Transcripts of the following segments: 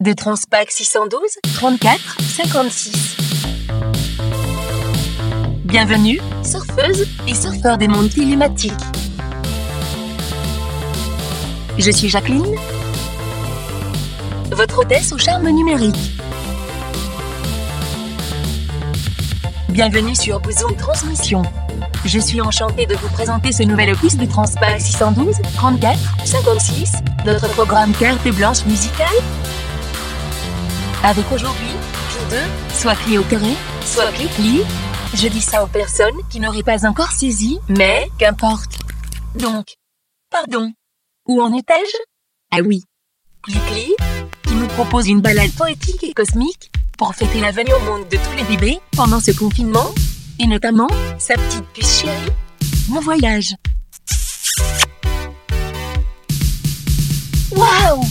de Transpac 612 34 56. Bienvenue, surfeuse et surfeur des mondes télématiques. Je suis Jacqueline, votre hôtesse au charme numérique. Bienvenue sur Bouzon Transmission. Je suis enchantée de vous présenter ce nouvel opus de Transpac 612 34 56, notre programme carte blanche musicale. Avec aujourd'hui, Pi 2, soit clé au carré, soit clé clé. Je dis ça aux personnes qui n'auraient pas encore saisi, mais qu'importe. Donc, pardon. Où en étais-je? Ah oui. Cli-Cli, qui nous propose une balade poétique et cosmique pour fêter la venue au monde de tous les bébés pendant ce confinement, et notamment sa petite puce chérie, mon voyage. Waouh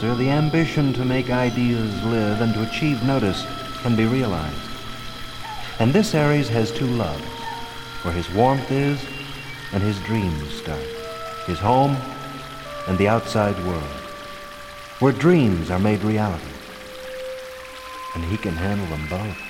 Cancer, the ambition to make ideas live and to achieve notice can be realized. And this Aries has two loves, where his warmth is and his dreams start, his home and the outside world, where dreams are made reality. And he can handle them both.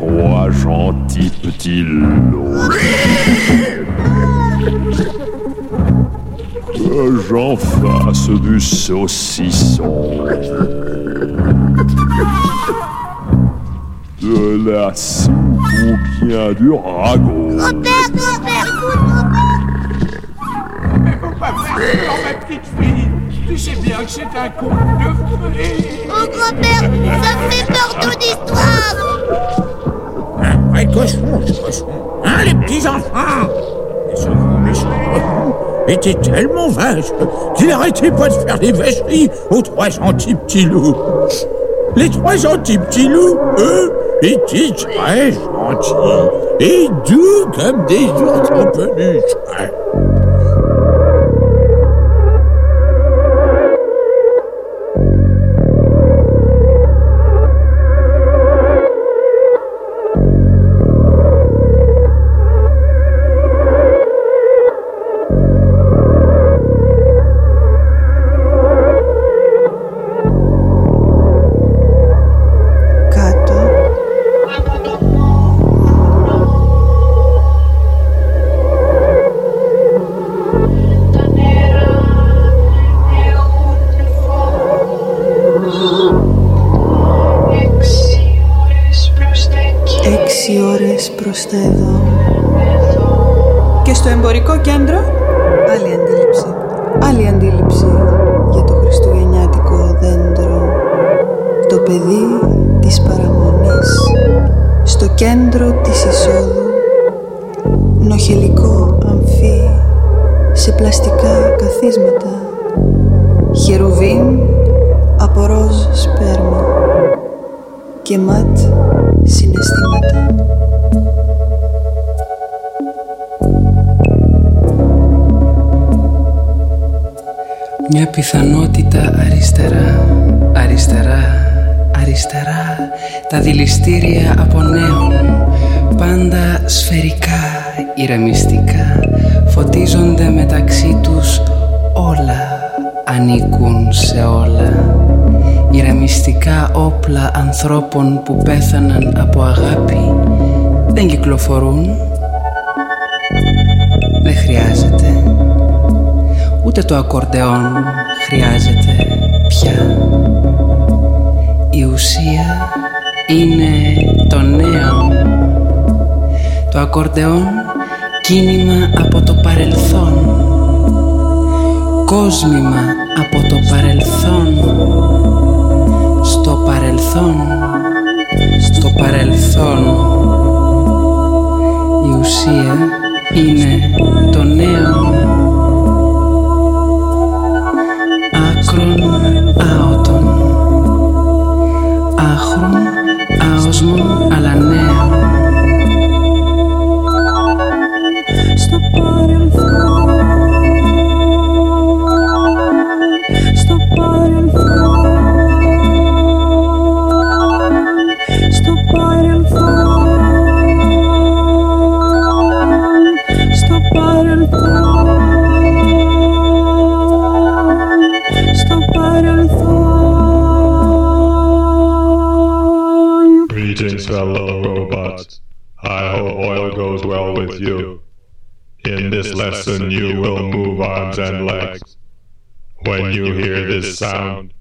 trois gentils petits lots Que j'en fasse du saucisson. de la soupe ou bien du ragoût Grand-père, grand-père, Mais faut pas faire peur, ma petite fille. Tu sais bien que c'est un conte de fées. Oh grand-père, ça me fait peur les enfants était tellement vache qu'il n'arrêtait pas de faire des vacheries aux trois gentils petits loups. Les trois gentils petits loups, eux, étaient très gentils et doux comme des ours en peluche. Κέντρο της εισόδου νοχελικό αμφί σε πλαστικά καθίσματα χερουβίμ από ροζ σπέρμα και ματ συναισθήματα. Μια πιθανότητα αριστερά, αριστερά, αριστερά Τα δηληστήρια από νέον Πάντα σφαιρικά, ηρεμιστικά Φωτίζονται μεταξύ τους όλα Ανήκουν σε όλα Ηρεμιστικά όπλα ανθρώπων που πέθαναν από αγάπη Δεν κυκλοφορούν Δεν χρειάζεται Ούτε το ακορντεόν χρειάζεται πια. Η ουσία είναι το νέο. Το ακορντεόν κίνημα από το παρελθόν. Κόσμημα από το παρελθόν. Στο παρελθόν. Στο παρελθόν. Η ουσία είναι το νέο. Άκρον cosmos. Sound,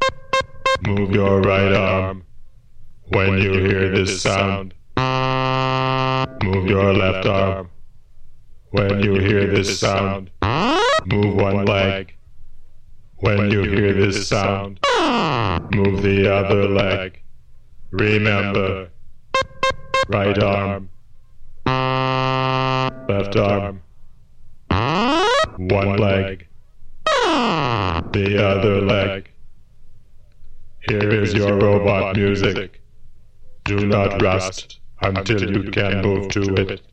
not rust until you can move to it.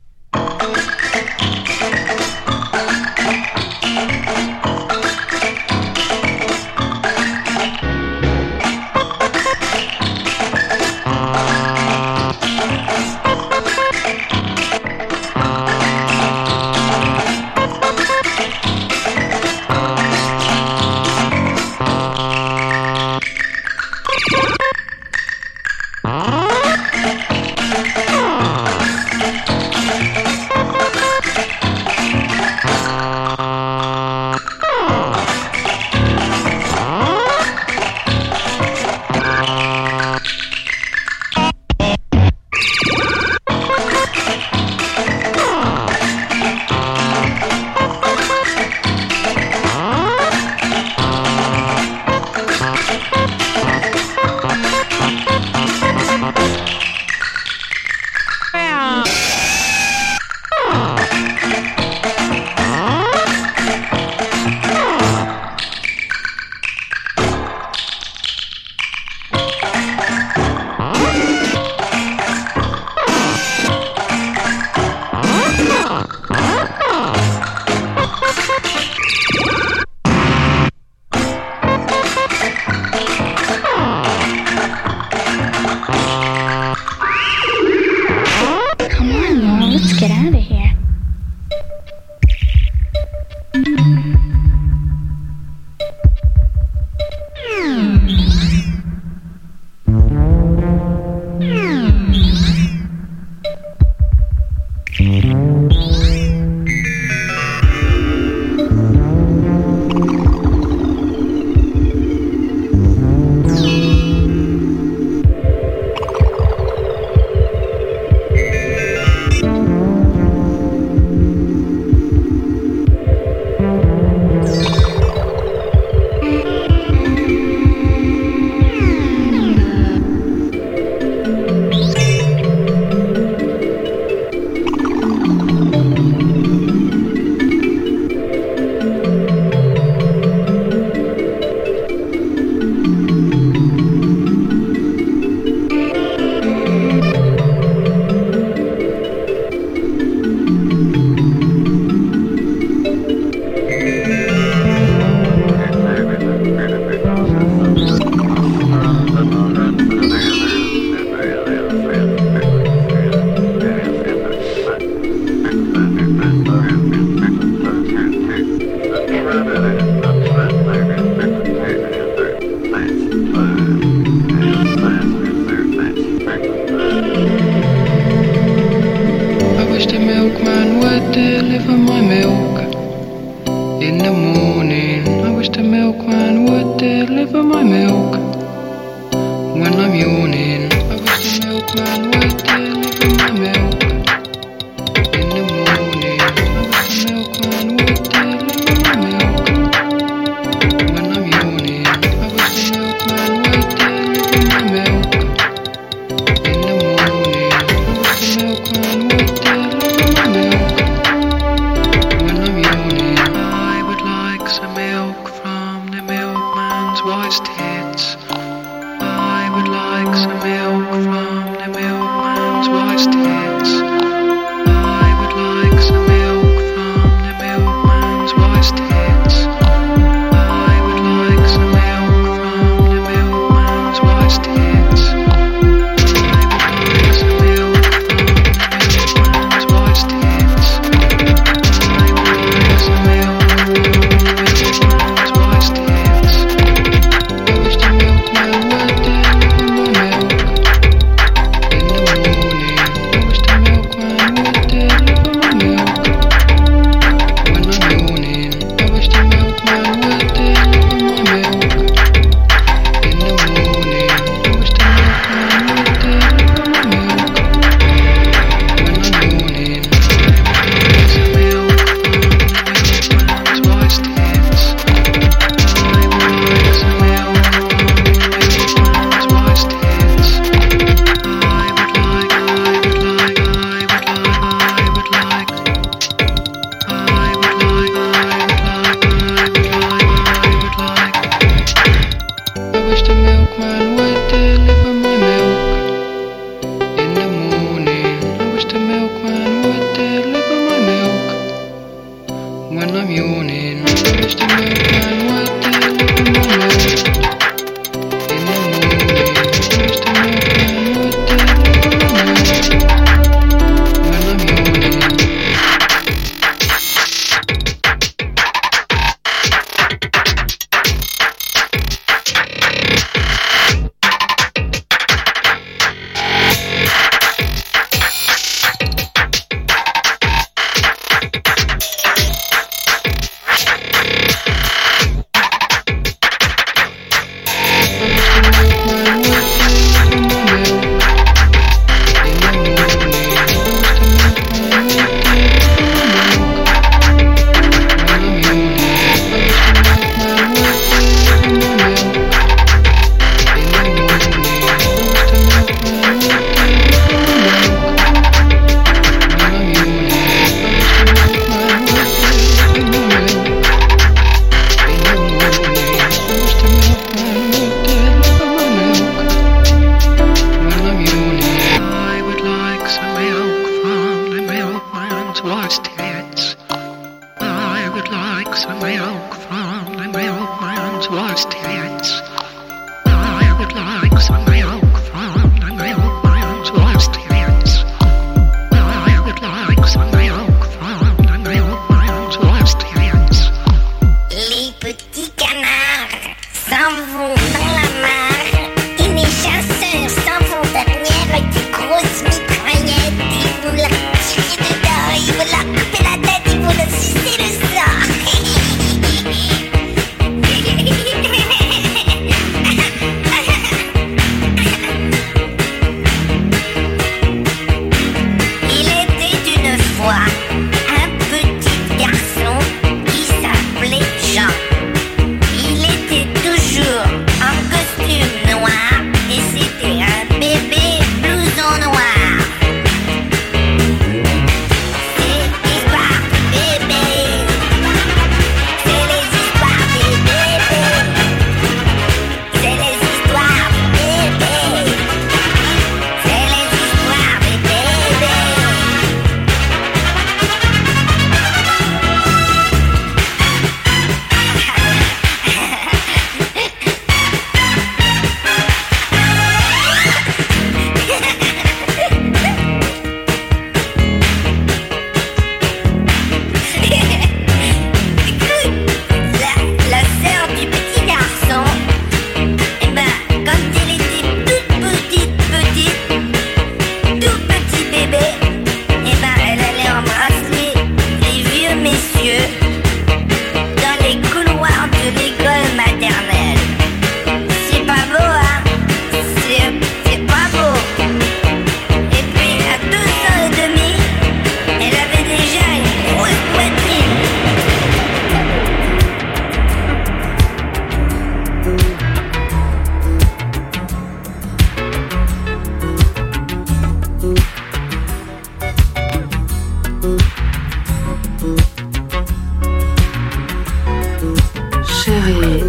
chérie,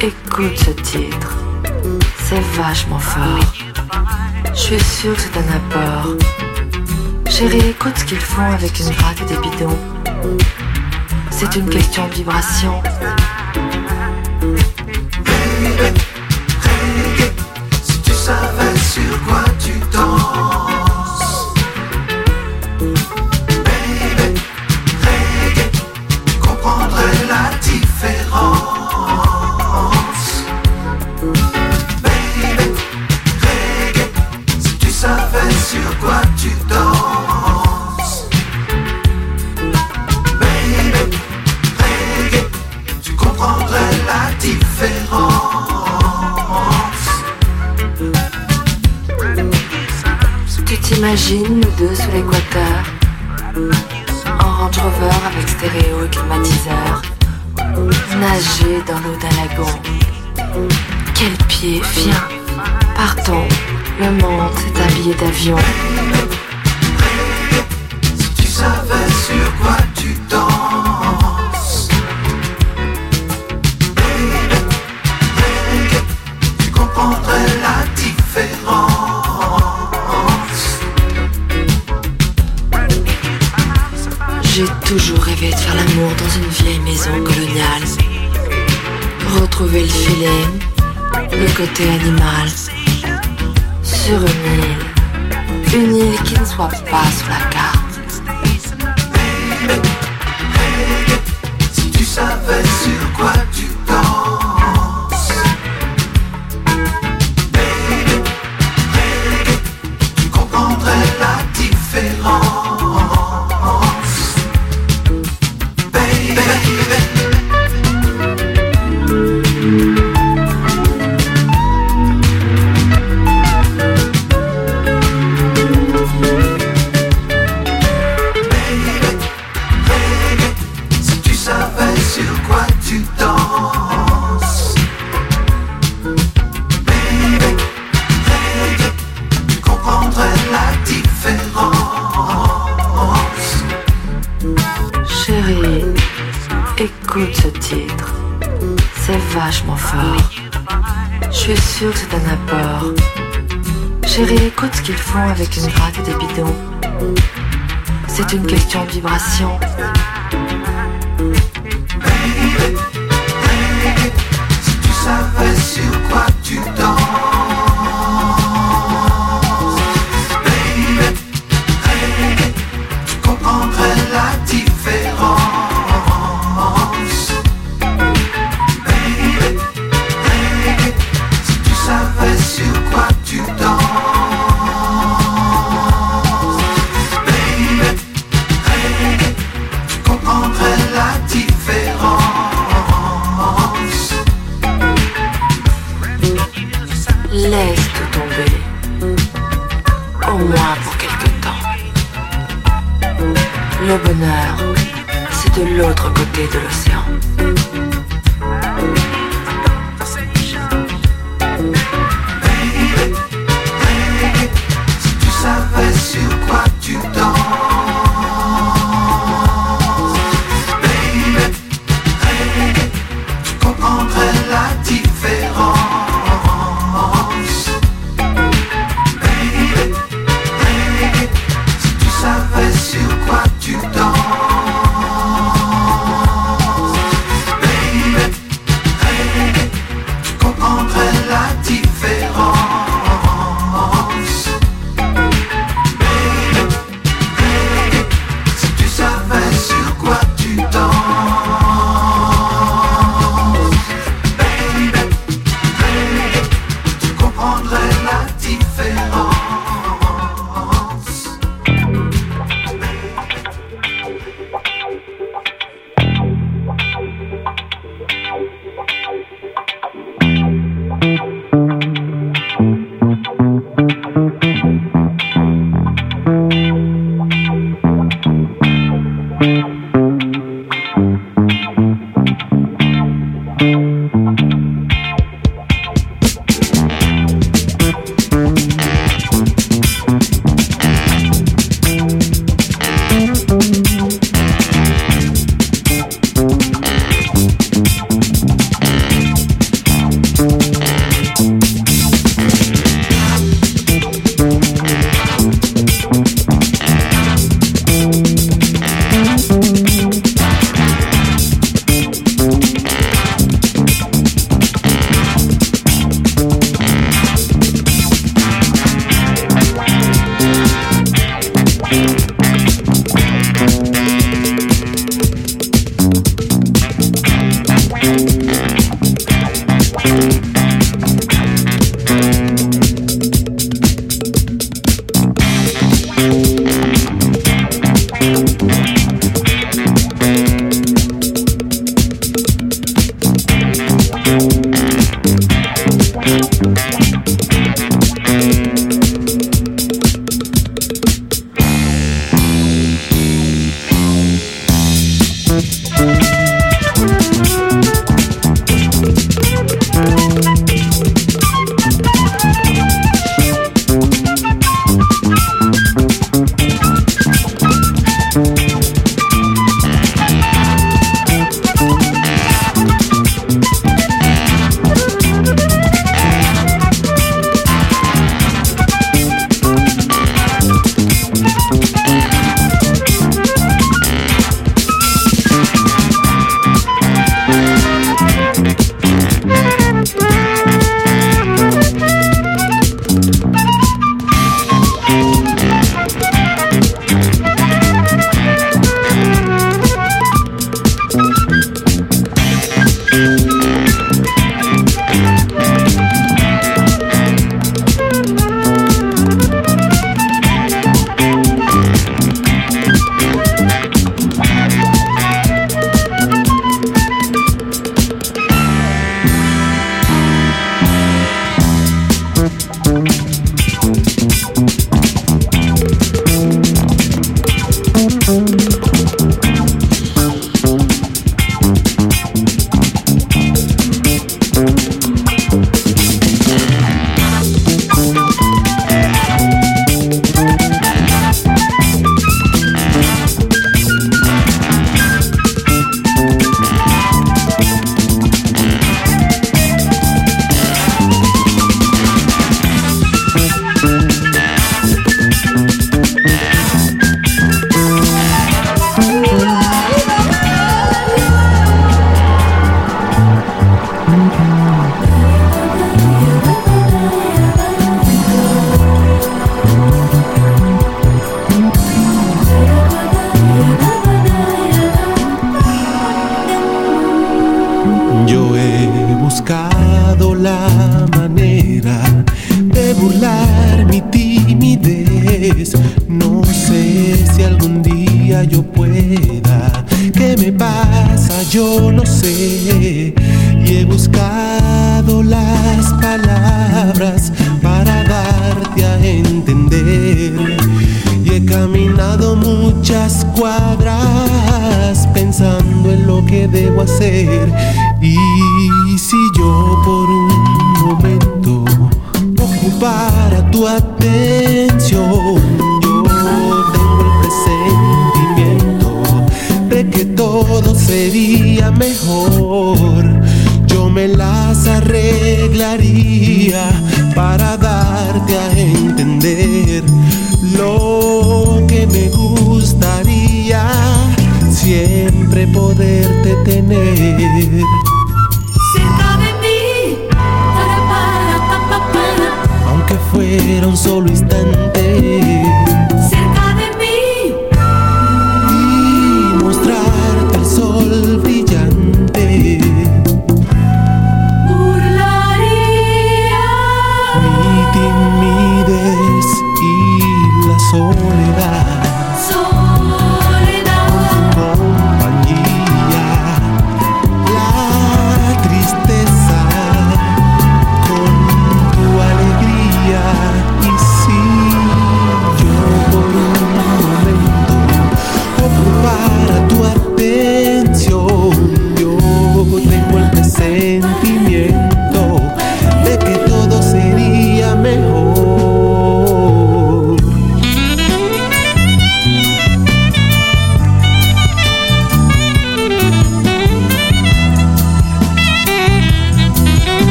écoute ce titre. C'est vachement fort. Je suis sûre que c'est un apport. Chérie, écoute ce qu'ils font avec une braque et des bidons. C'est une question de vibration. Si tu savais sur quoi tu danses. Imagine nous deux sous l'équateur, en Range Rover avec stéréo et climatiseur, nager dans l'eau d'un lagon. Quel pied, viens, partons, le monde s'est habillé d'avion.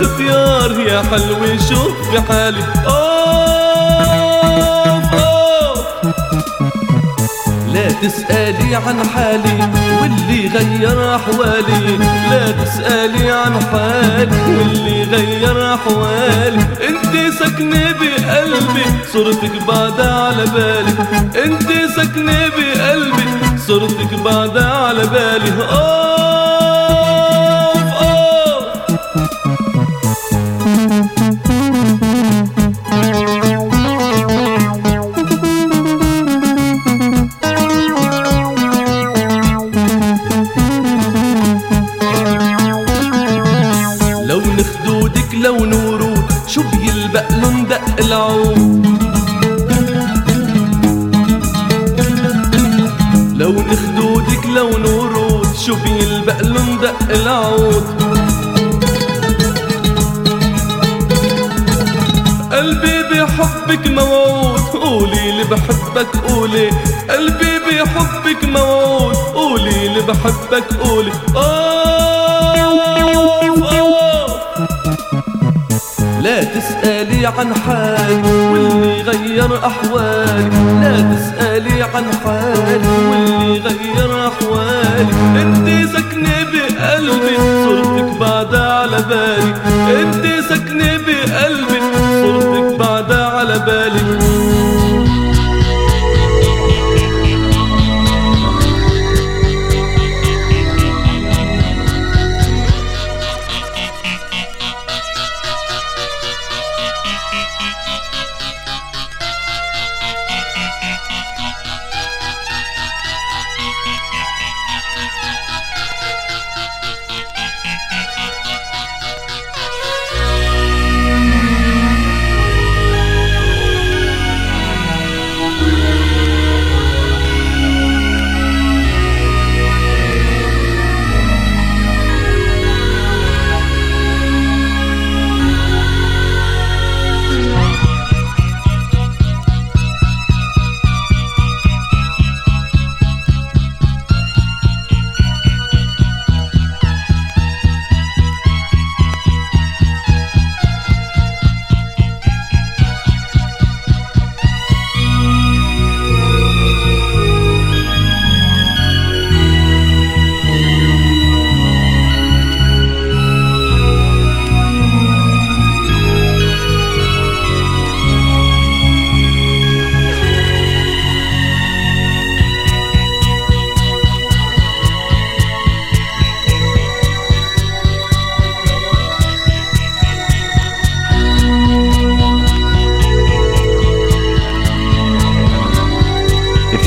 الخفيار يا حلوة شوف بحالي أوف لا تسألي عن حالي واللي غير أحوالي. لا تسألي عن حالي واللي غير أحوالي. أنت سكنة بقلبي صورتك بعد على بالي. أنت سكنة بقلبي صورتك بعد على بالي. أوه 100.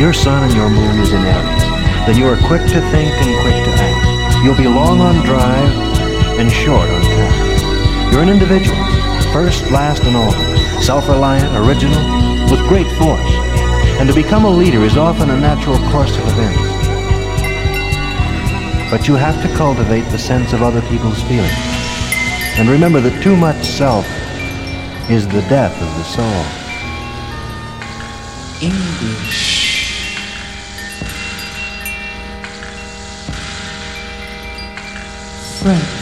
Your sun and your moon is in Aries, then you are quick to think and quick to act. You'll be long on drive and short on tact. You're an individual, first, last, and all, self-reliant, original, with great force. And to become a leader is often a natural course of events. But you have to cultivate the sense of other people's feelings. And remember that too much self is the death of the soul. English. Right.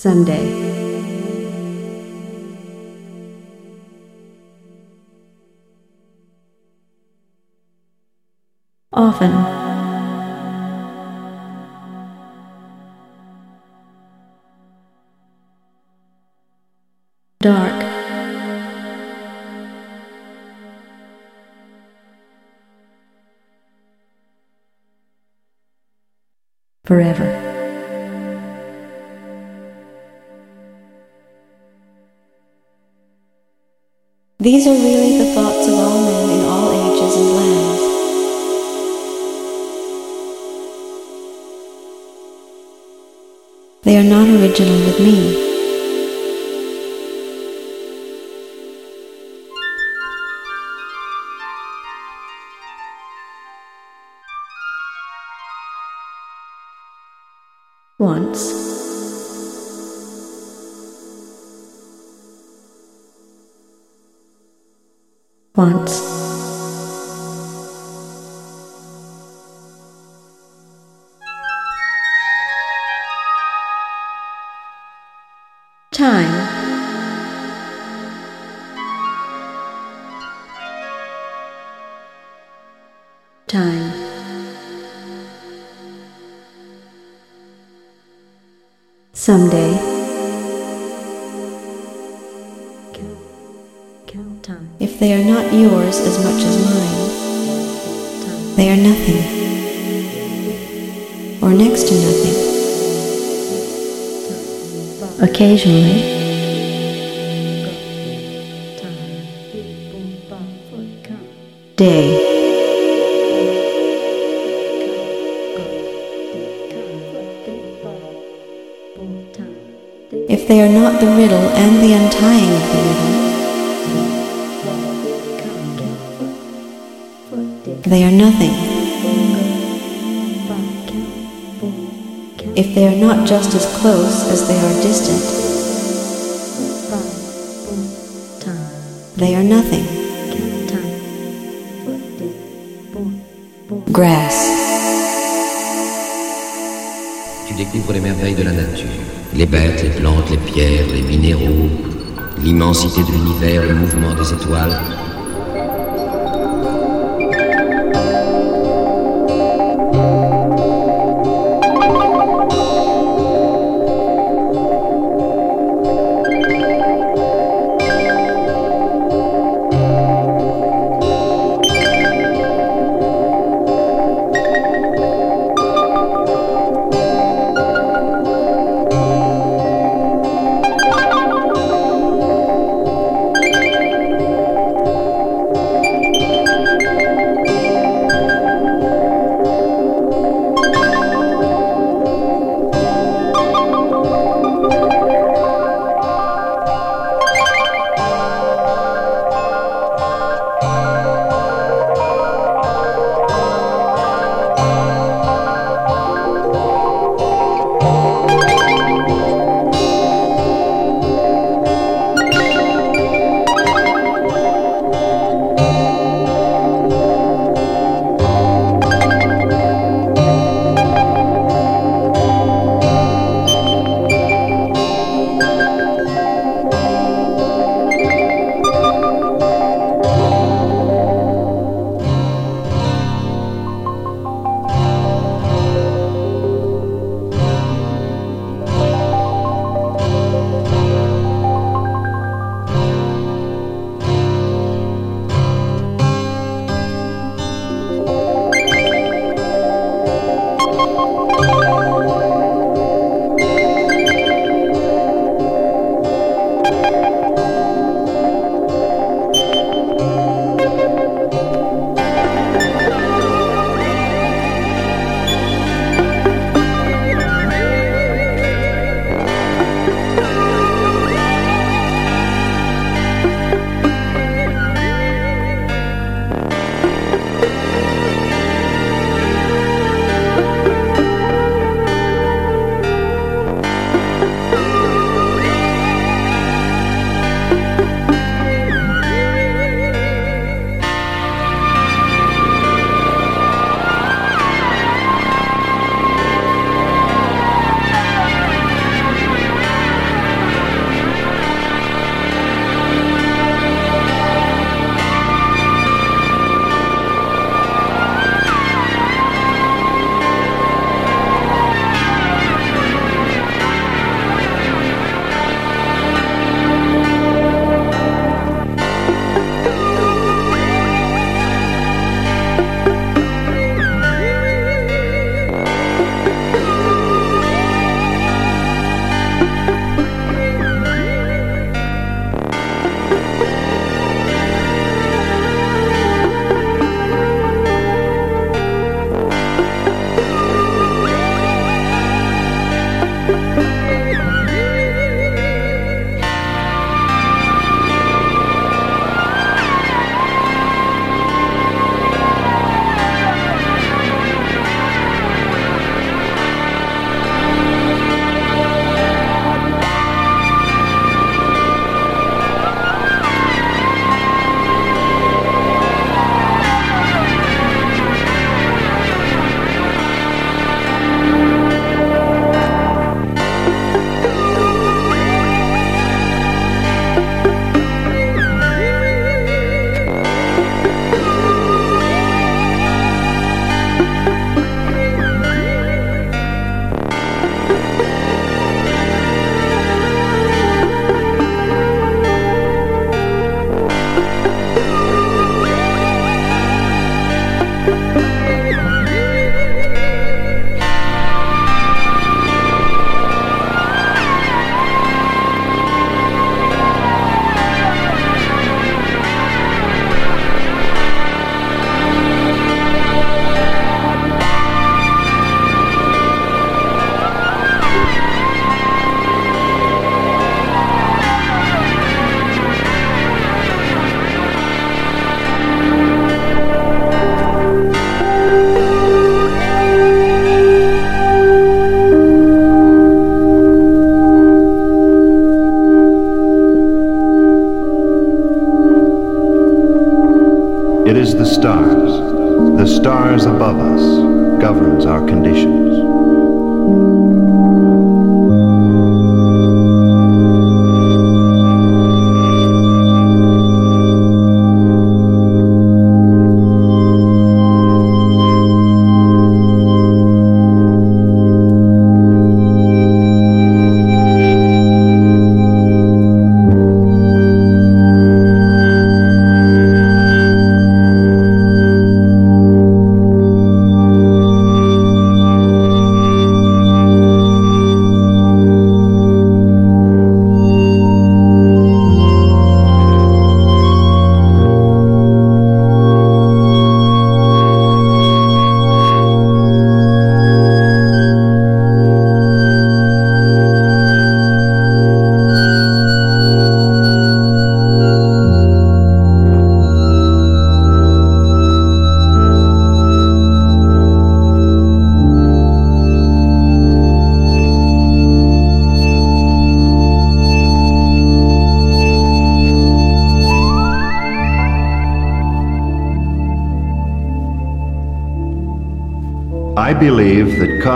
Someday. Often. Dark. Forever. These are really the thoughts of all men in all ages and lands. They are not original with me. Once. Time. Occasionally. Day. If they are not the riddle and the untying of the riddle, they are nothing. If they are not just as close as they are distant, they are nothing. Grass. Tu découvres les merveilles de la nature. Les bêtes, les plantes, les pierres, les minéraux, l'immensité de l'univers, le mouvement des étoiles.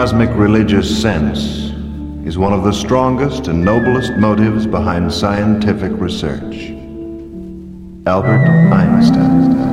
Cosmic religious sense is one of the strongest and noblest motives behind scientific research. Albert Einstein.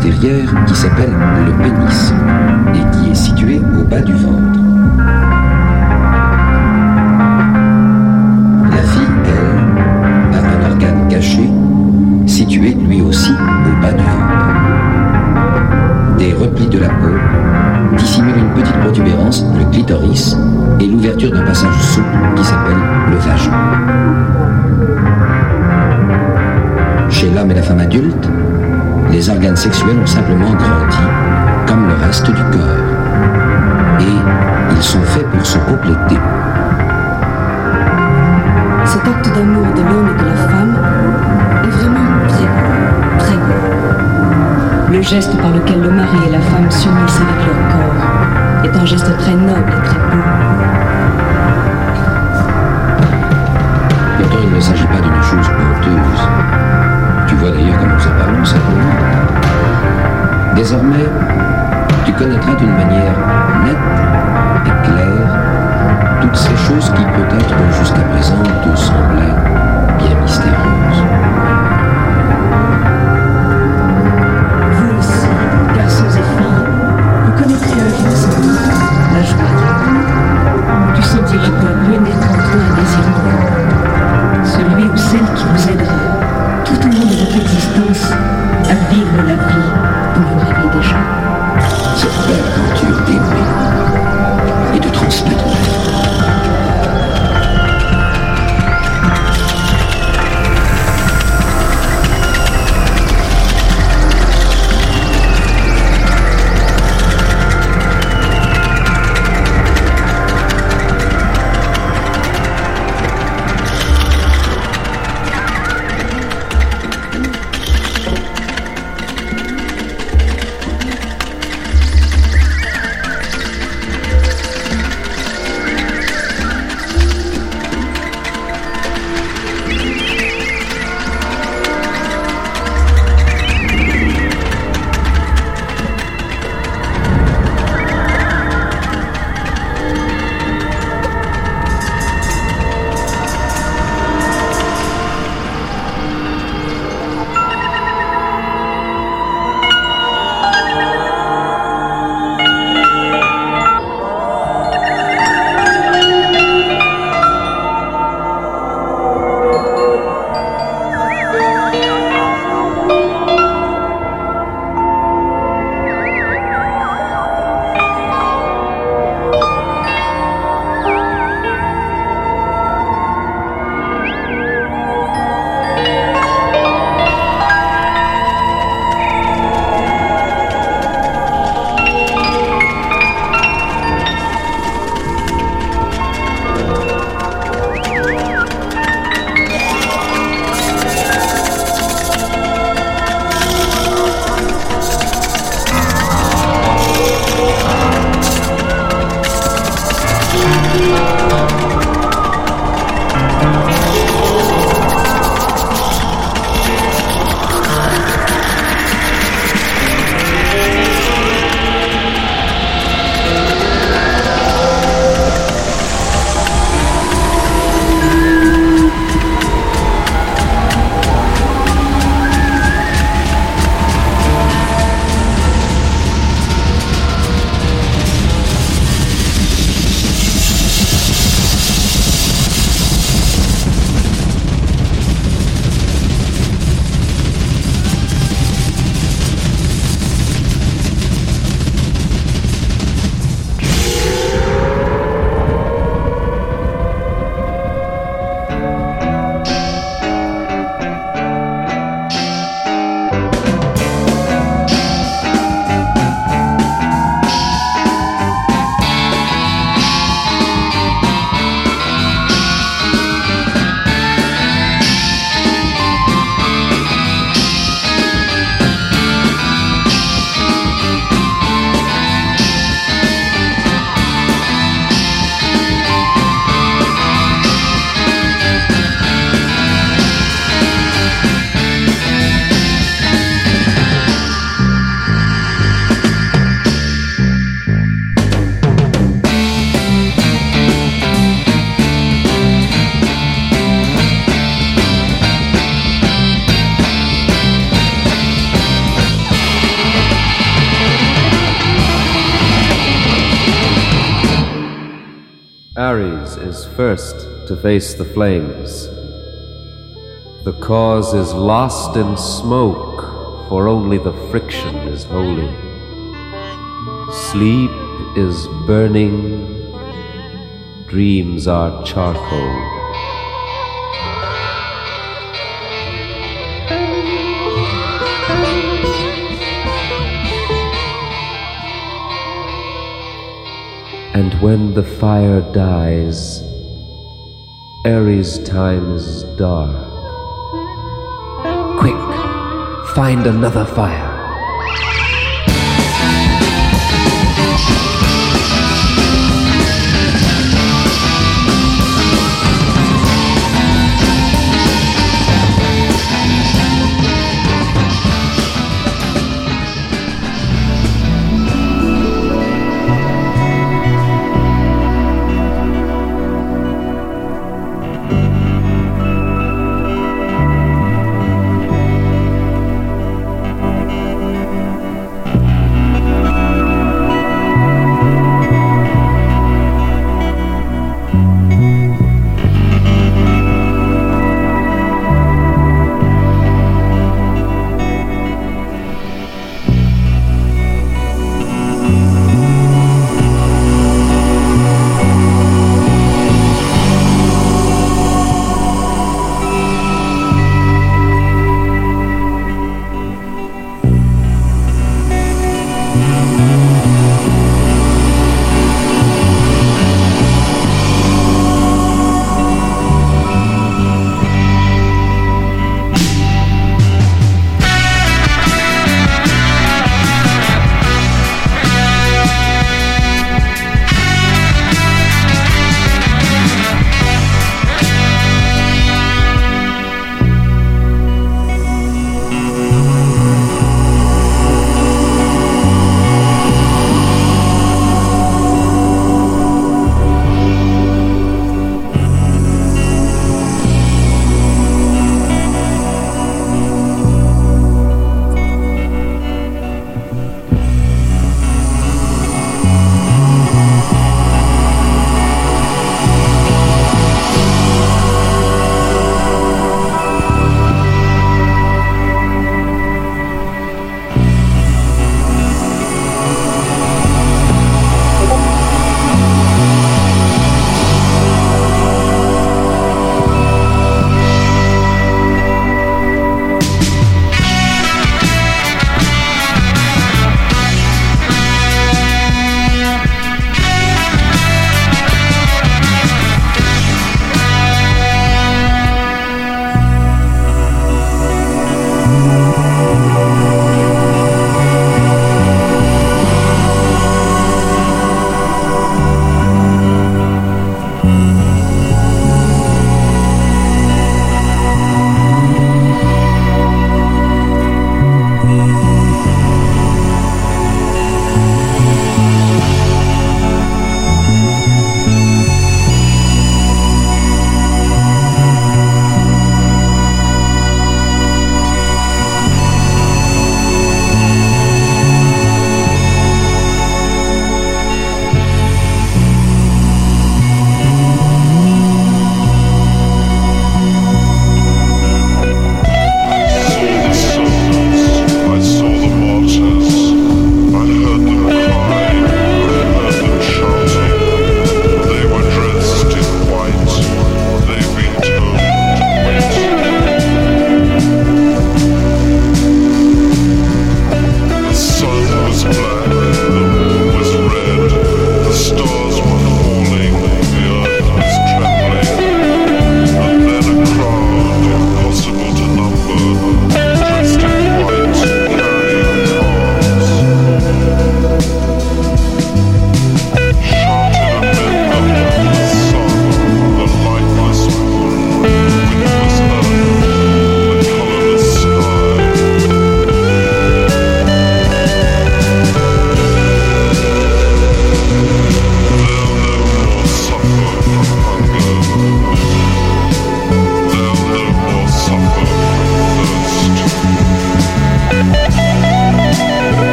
Qui s'appelle le pénis et qui est situé au bas du ventre. La fille, elle, a un organe caché situé lui aussi au bas du ventre. Des replis de la peau dissimulent une petite protubérance, le clitoris, et l'ouverture d'un passage souple qui s'appelle le vagin. Chez l'homme et la femme adulte, les organes sexuels ont simplement grandi, comme le reste du corps. Et ils sont faits pour se compléter. Cet acte d'amour de l'homme et de la femme est vraiment très beau, très beau. Le geste par lequel le mari et la femme s'unissent avec leur corps est un geste très noble et très beau. Pourtant, il ne s'agit pas d'une chose honteuse. Tu vois d'ailleurs que nous en parlons simplement. Désormais, tu connaîtras d'une manière nette et claire toutes ces choses qui peut-être jusqu'à présent te semblaient bien mystérieuses. Vous aussi, garçons et filles, vous connaîtrez un jour la joie. Tu sentiras peu à peu naître en toi un désir. Celui ou celle qui vous aidera, votre existence, à vivre la vie dont vous rêvez déjà. Cette belle aventure d'aimer et de transmettre face the flames. The cause is lost in smoke, for only the friction is holy. Sleep is burning, dreams are charcoal. And when the fire dies, Ares' time is dark. Quick, find another fire.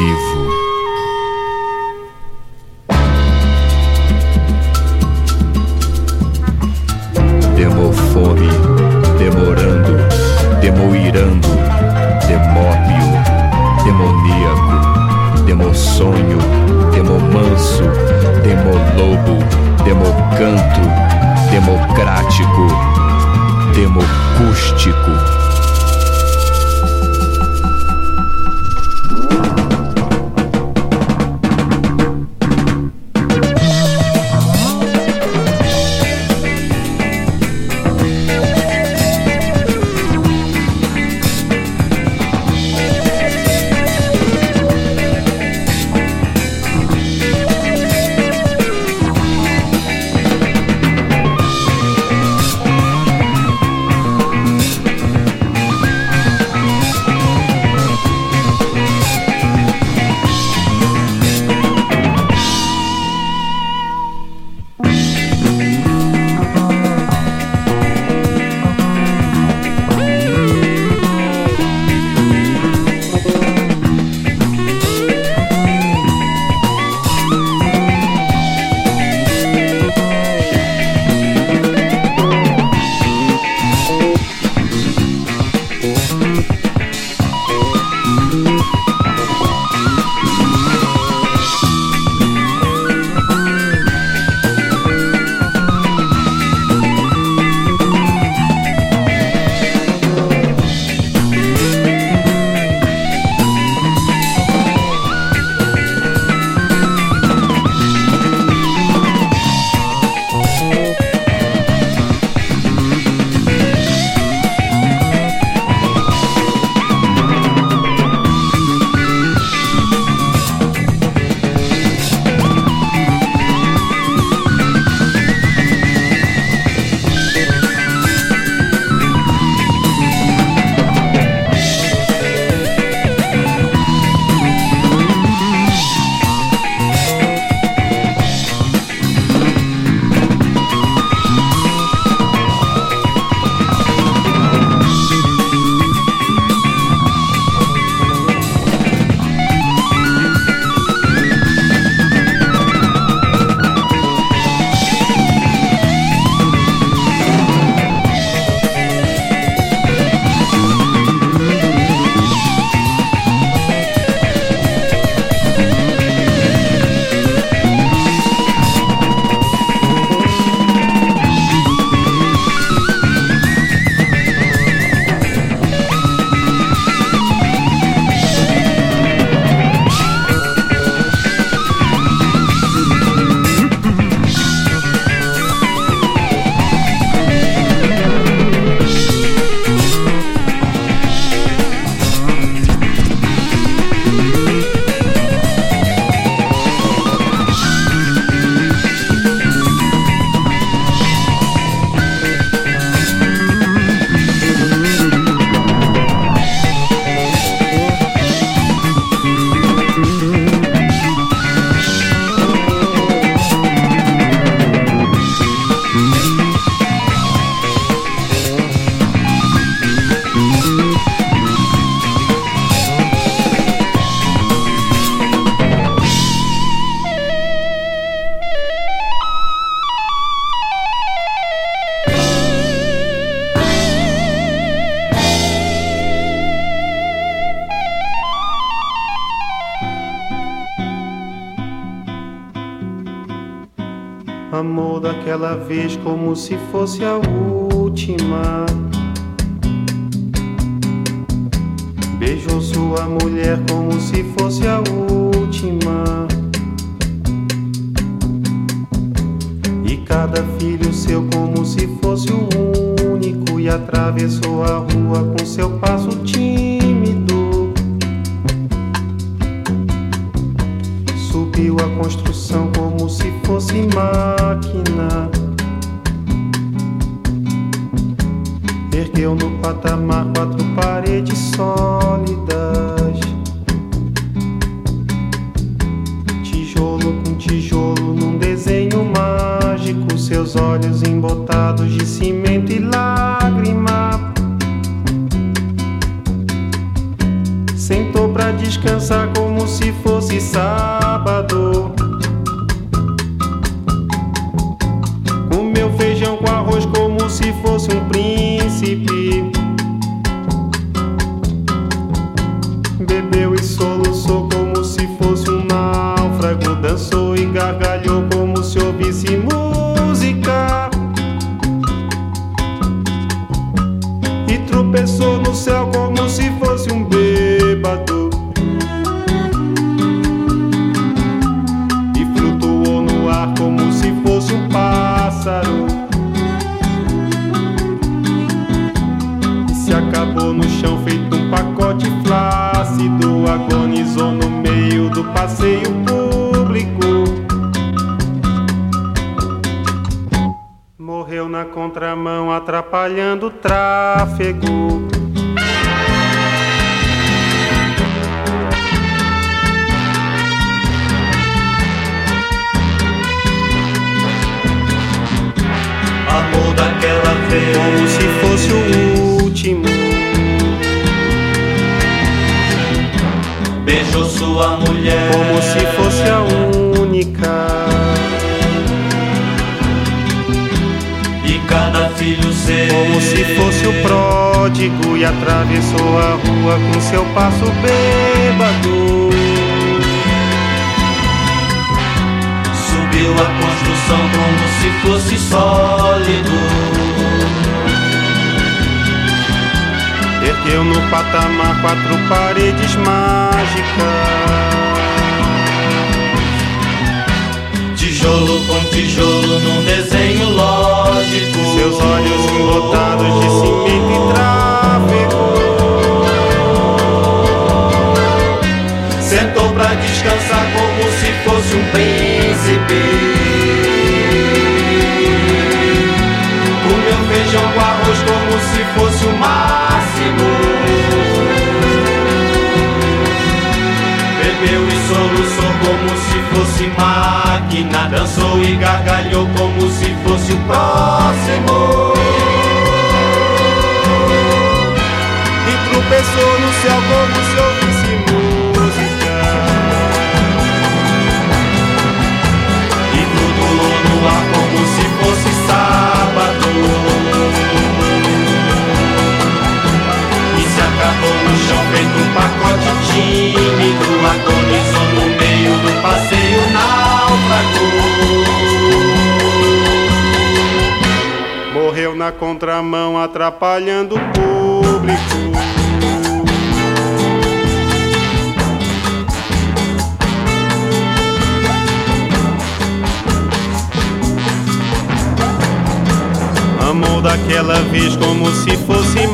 Vivo. Daquela vez como se fosse a última. Beijou sua mulher como se fosse a última. E cada filho seu como se fosse o único. E atravessou a rua com seu passo tímido. Tímido Agonizou no meio do passeio náufrago Morreu na contramão, atrapalhando o público. Amou daquela vez como se fosse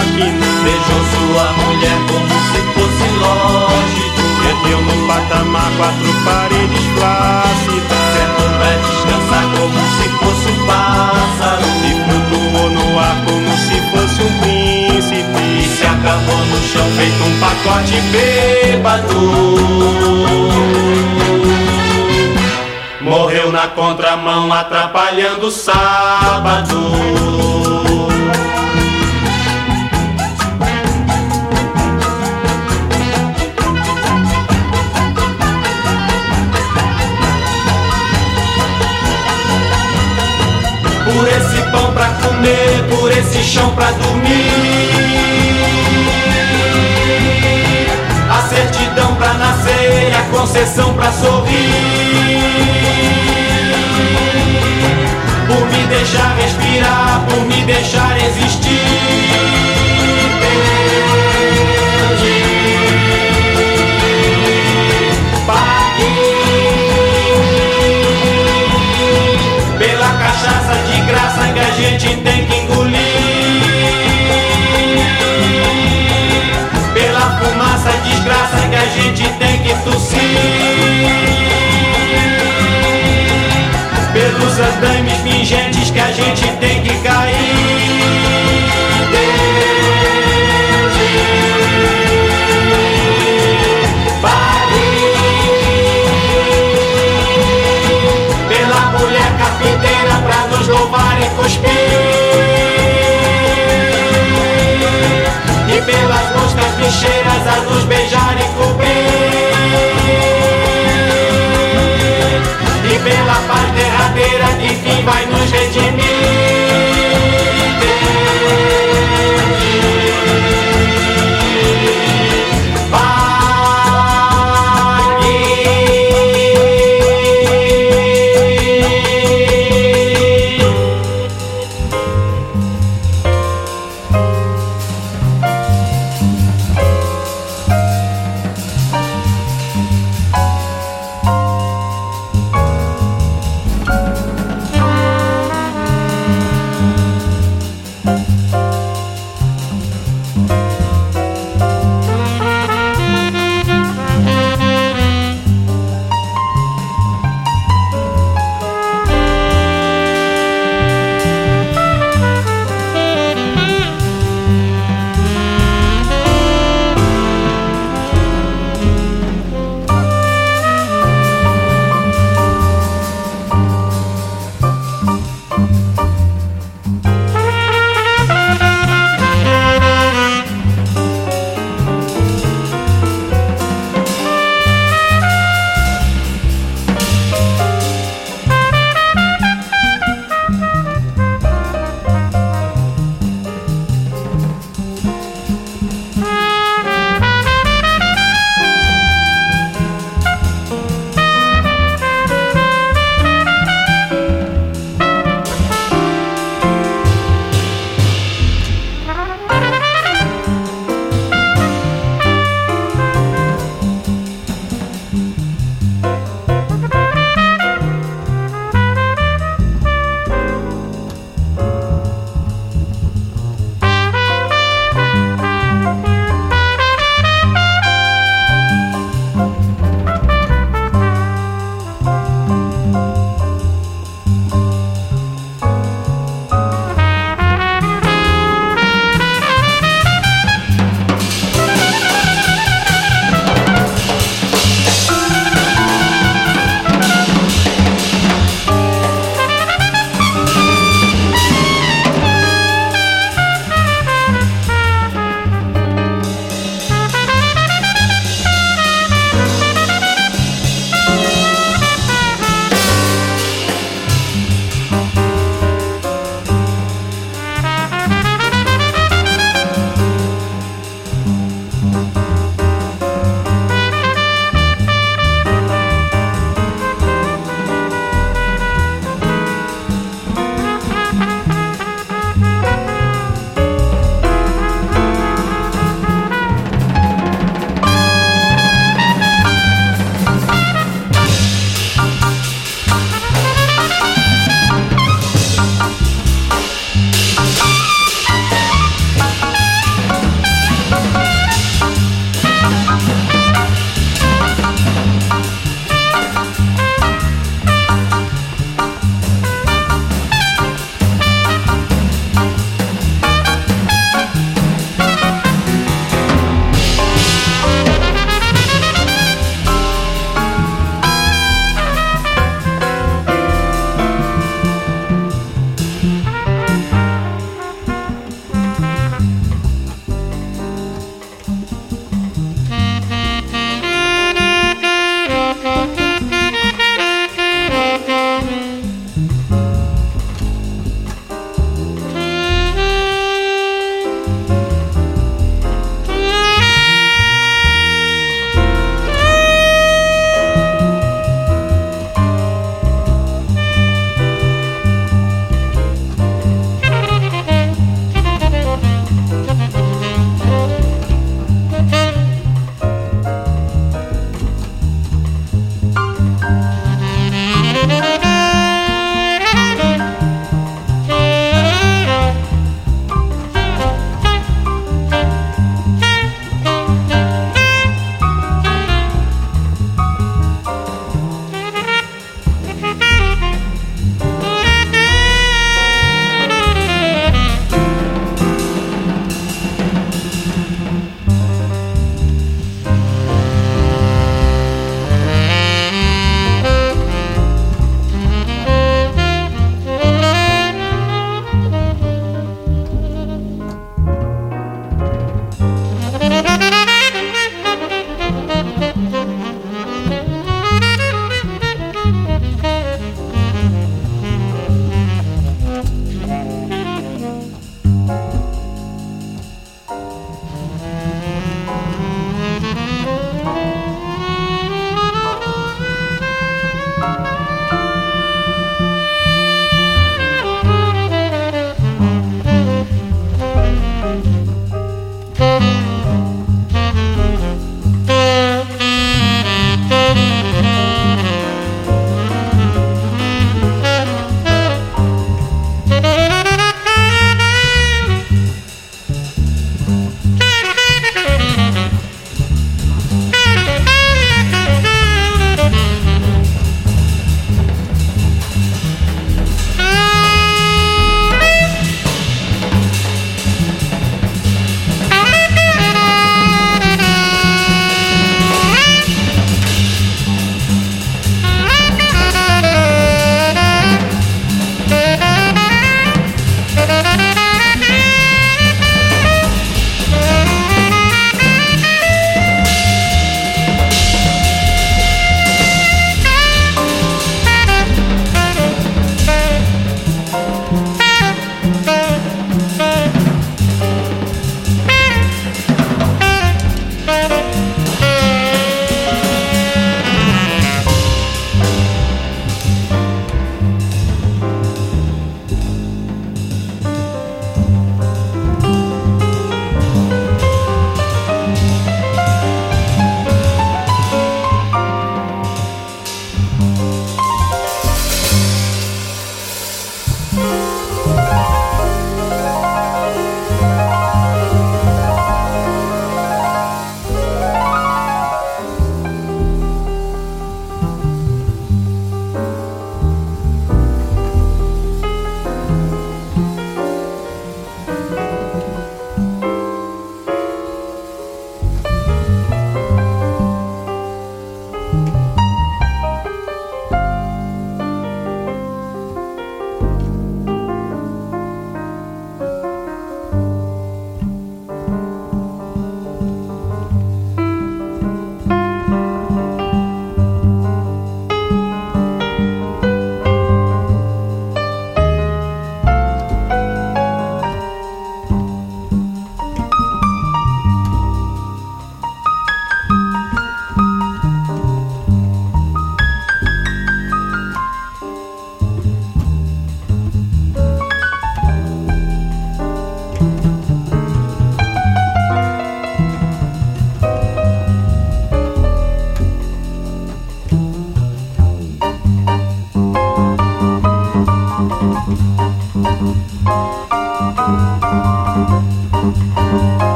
máquina. Beijou sua mulher como se fosse lógico Ergueu no patamar quatro paredes flácidas. Sentou pra descansar como se fosse um pássaro E flutuou no ar como se fosse um príncipe. E se acabou no chão feito um pacote bêbado Morreu na contramão atrapalhando o sábado Por esse pão pra comer, por esse chão pra dormir. A certidão pra nascer, a concessão pra sorrir. Por me deixar respirar, por me deixar existir. tossir Pelos andames pingentes que a gente tem que cair. Paris, pela mulher capiteira pra nos louvar e cuspir. E pelas moscas bicheiras a nos beijar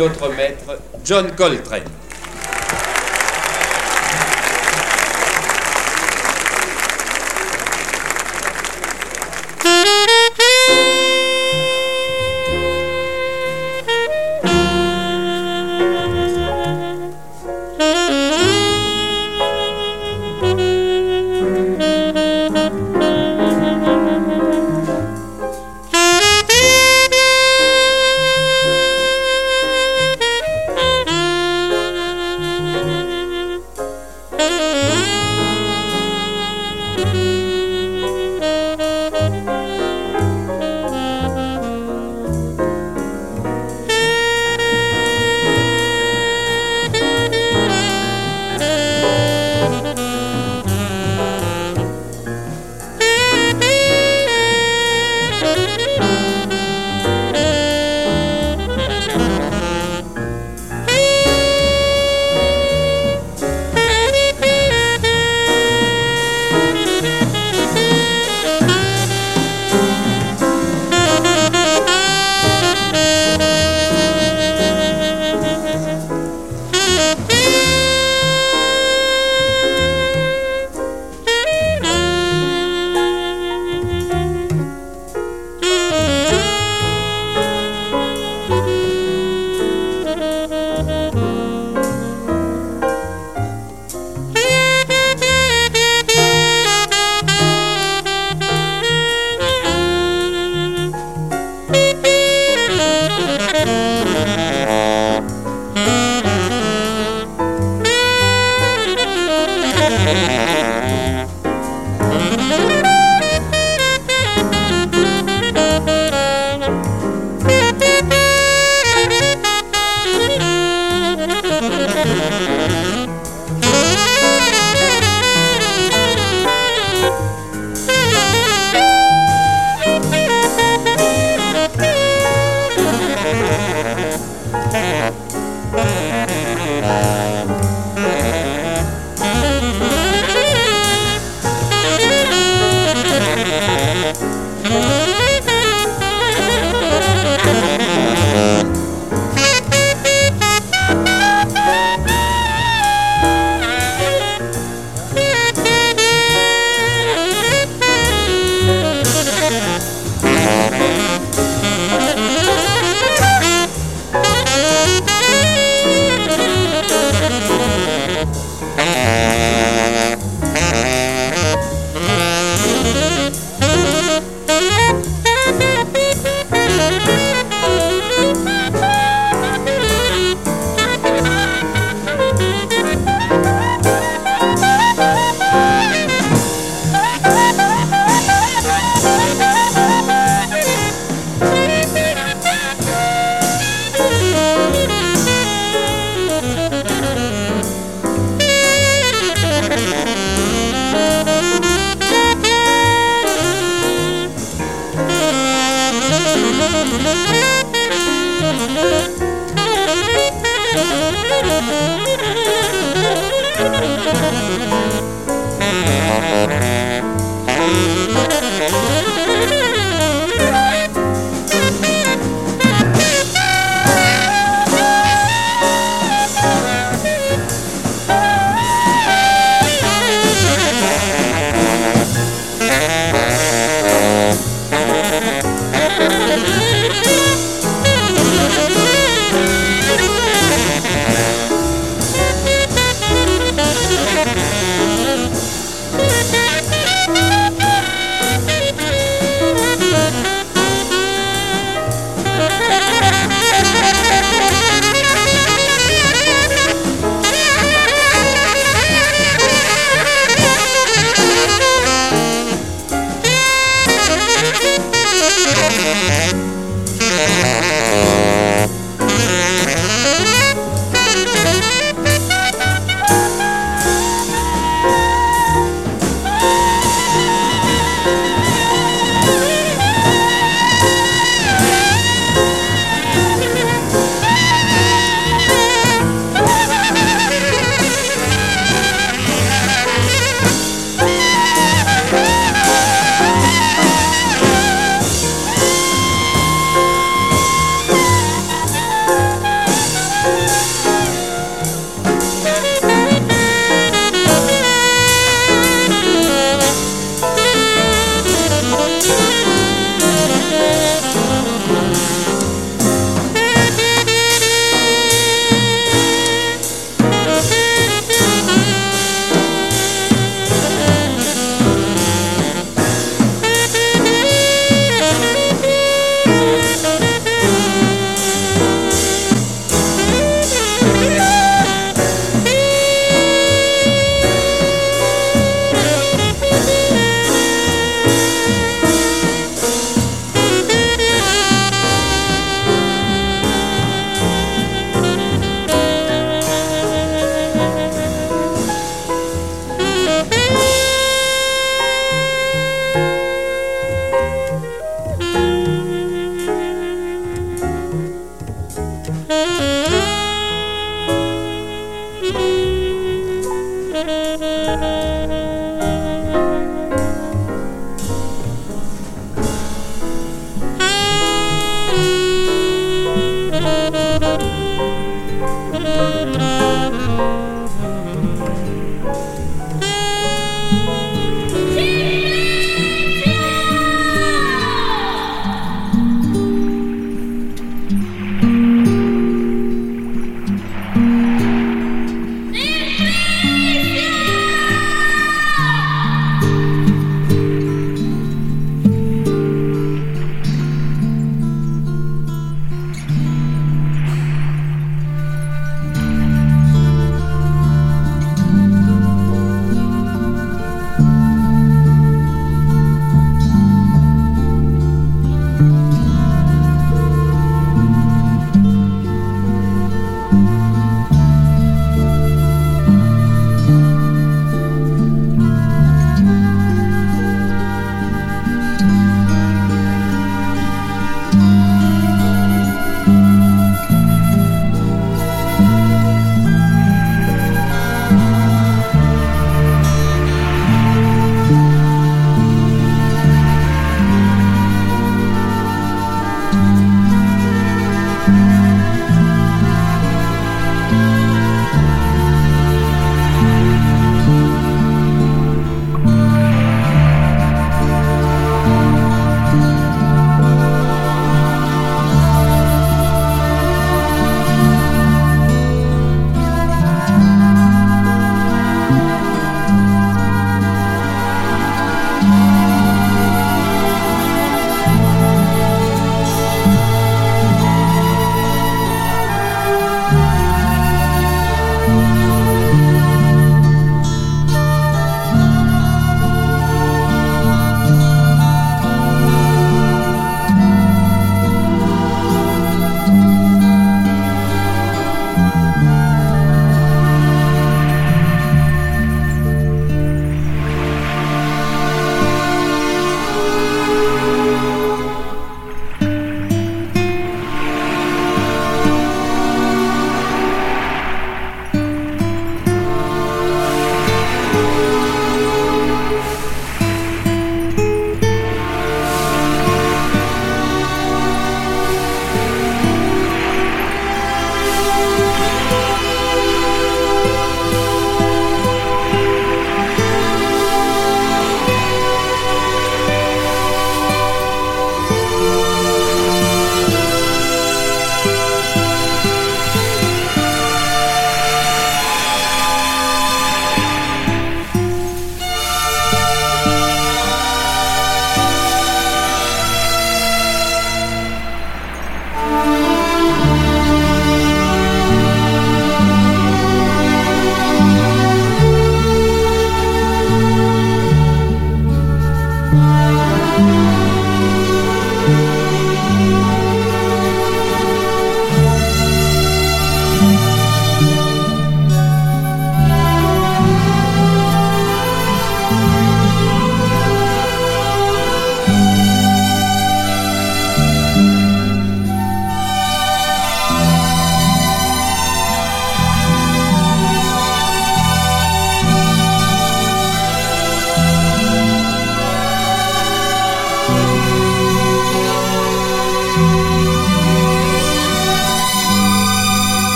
notre maître, John Coltrane.